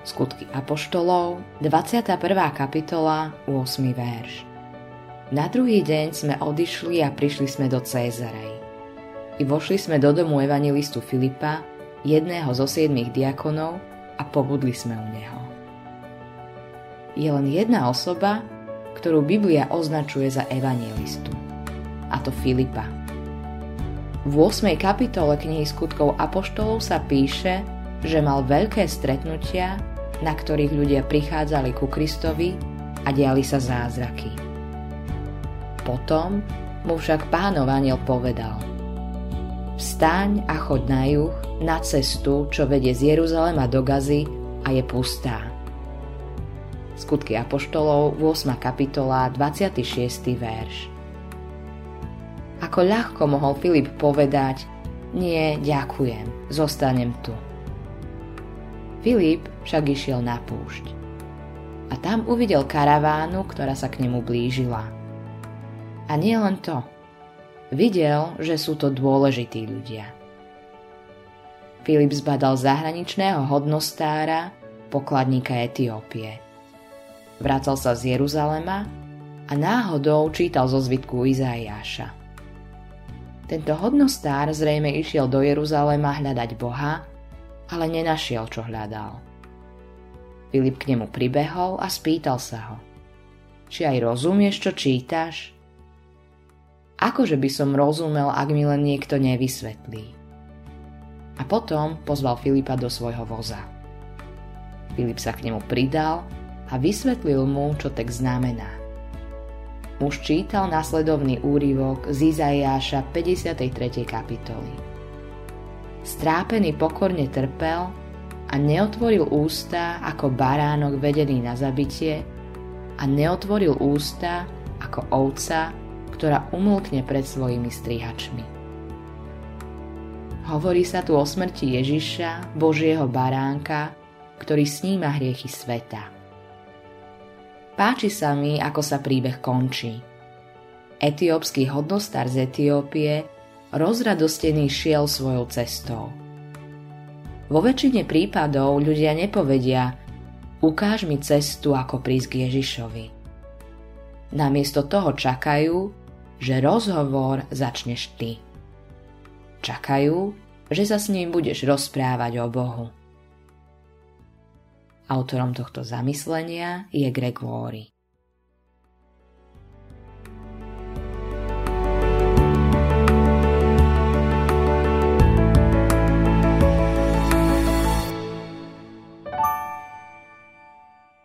Skutky Apoštolov, 21. kapitola, 8. verš. Na druhý deň sme odišli a prišli sme do Cézarej. I vošli sme do domu evangelistu Filipa, jedného zo siedmých diakonov, a pobudli sme u neho. Je len jedna osoba, ktorú Biblia označuje za evangelistu, a to Filipa. V 8. kapitole knihy skutkov Apoštolov sa píše, že mal veľké stretnutia na ktorých ľudia prichádzali ku Kristovi a diali sa zázraky. Potom mu však pánov aniel povedal Vstaň a choď na juh, na cestu, čo vedie z Jeruzalema do Gazy a je pustá. Skutky Apoštolov, 8. kapitola, 26. verš. Ako ľahko mohol Filip povedať, nie, ďakujem, zostanem tu. Filip však išiel na púšť. A tam uvidel karavánu, ktorá sa k nemu blížila. A nie len to. Videl, že sú to dôležití ľudia. Filip zbadal zahraničného hodnostára, pokladníka Etiópie. Vracal sa z Jeruzalema a náhodou čítal zo zvitku Izaiáša. Tento hodnostár zrejme išiel do Jeruzalema hľadať Boha ale nenašiel, čo hľadal. Filip k nemu pribehol a spýtal sa ho. Či aj rozumieš, čo čítaš? Akože by som rozumel, ak mi len niekto nevysvetlí. A potom pozval Filipa do svojho voza. Filip sa k nemu pridal a vysvetlil mu, čo text znamená. Muž čítal nasledovný úryvok z Izaiáša 53. kapitoly. Strápený pokorne trpel a neotvoril ústa ako baránok vedený na zabitie a neotvoril ústa ako ovca, ktorá umlkne pred svojimi strihačmi. Hovorí sa tu o smrti Ježiša, Božieho baránka, ktorý sníma hriechy sveta. Páči sa mi, ako sa príbeh končí. Etiópsky hodnostár z Etiópie rozradostený šiel svojou cestou. Vo väčšine prípadov ľudia nepovedia ukáž mi cestu, ako prísť k Ježišovi. Namiesto toho čakajú, že rozhovor začneš ty. Čakajú, že sa s ním budeš rozprávať o Bohu. Autorom tohto zamyslenia je Greg Laurie.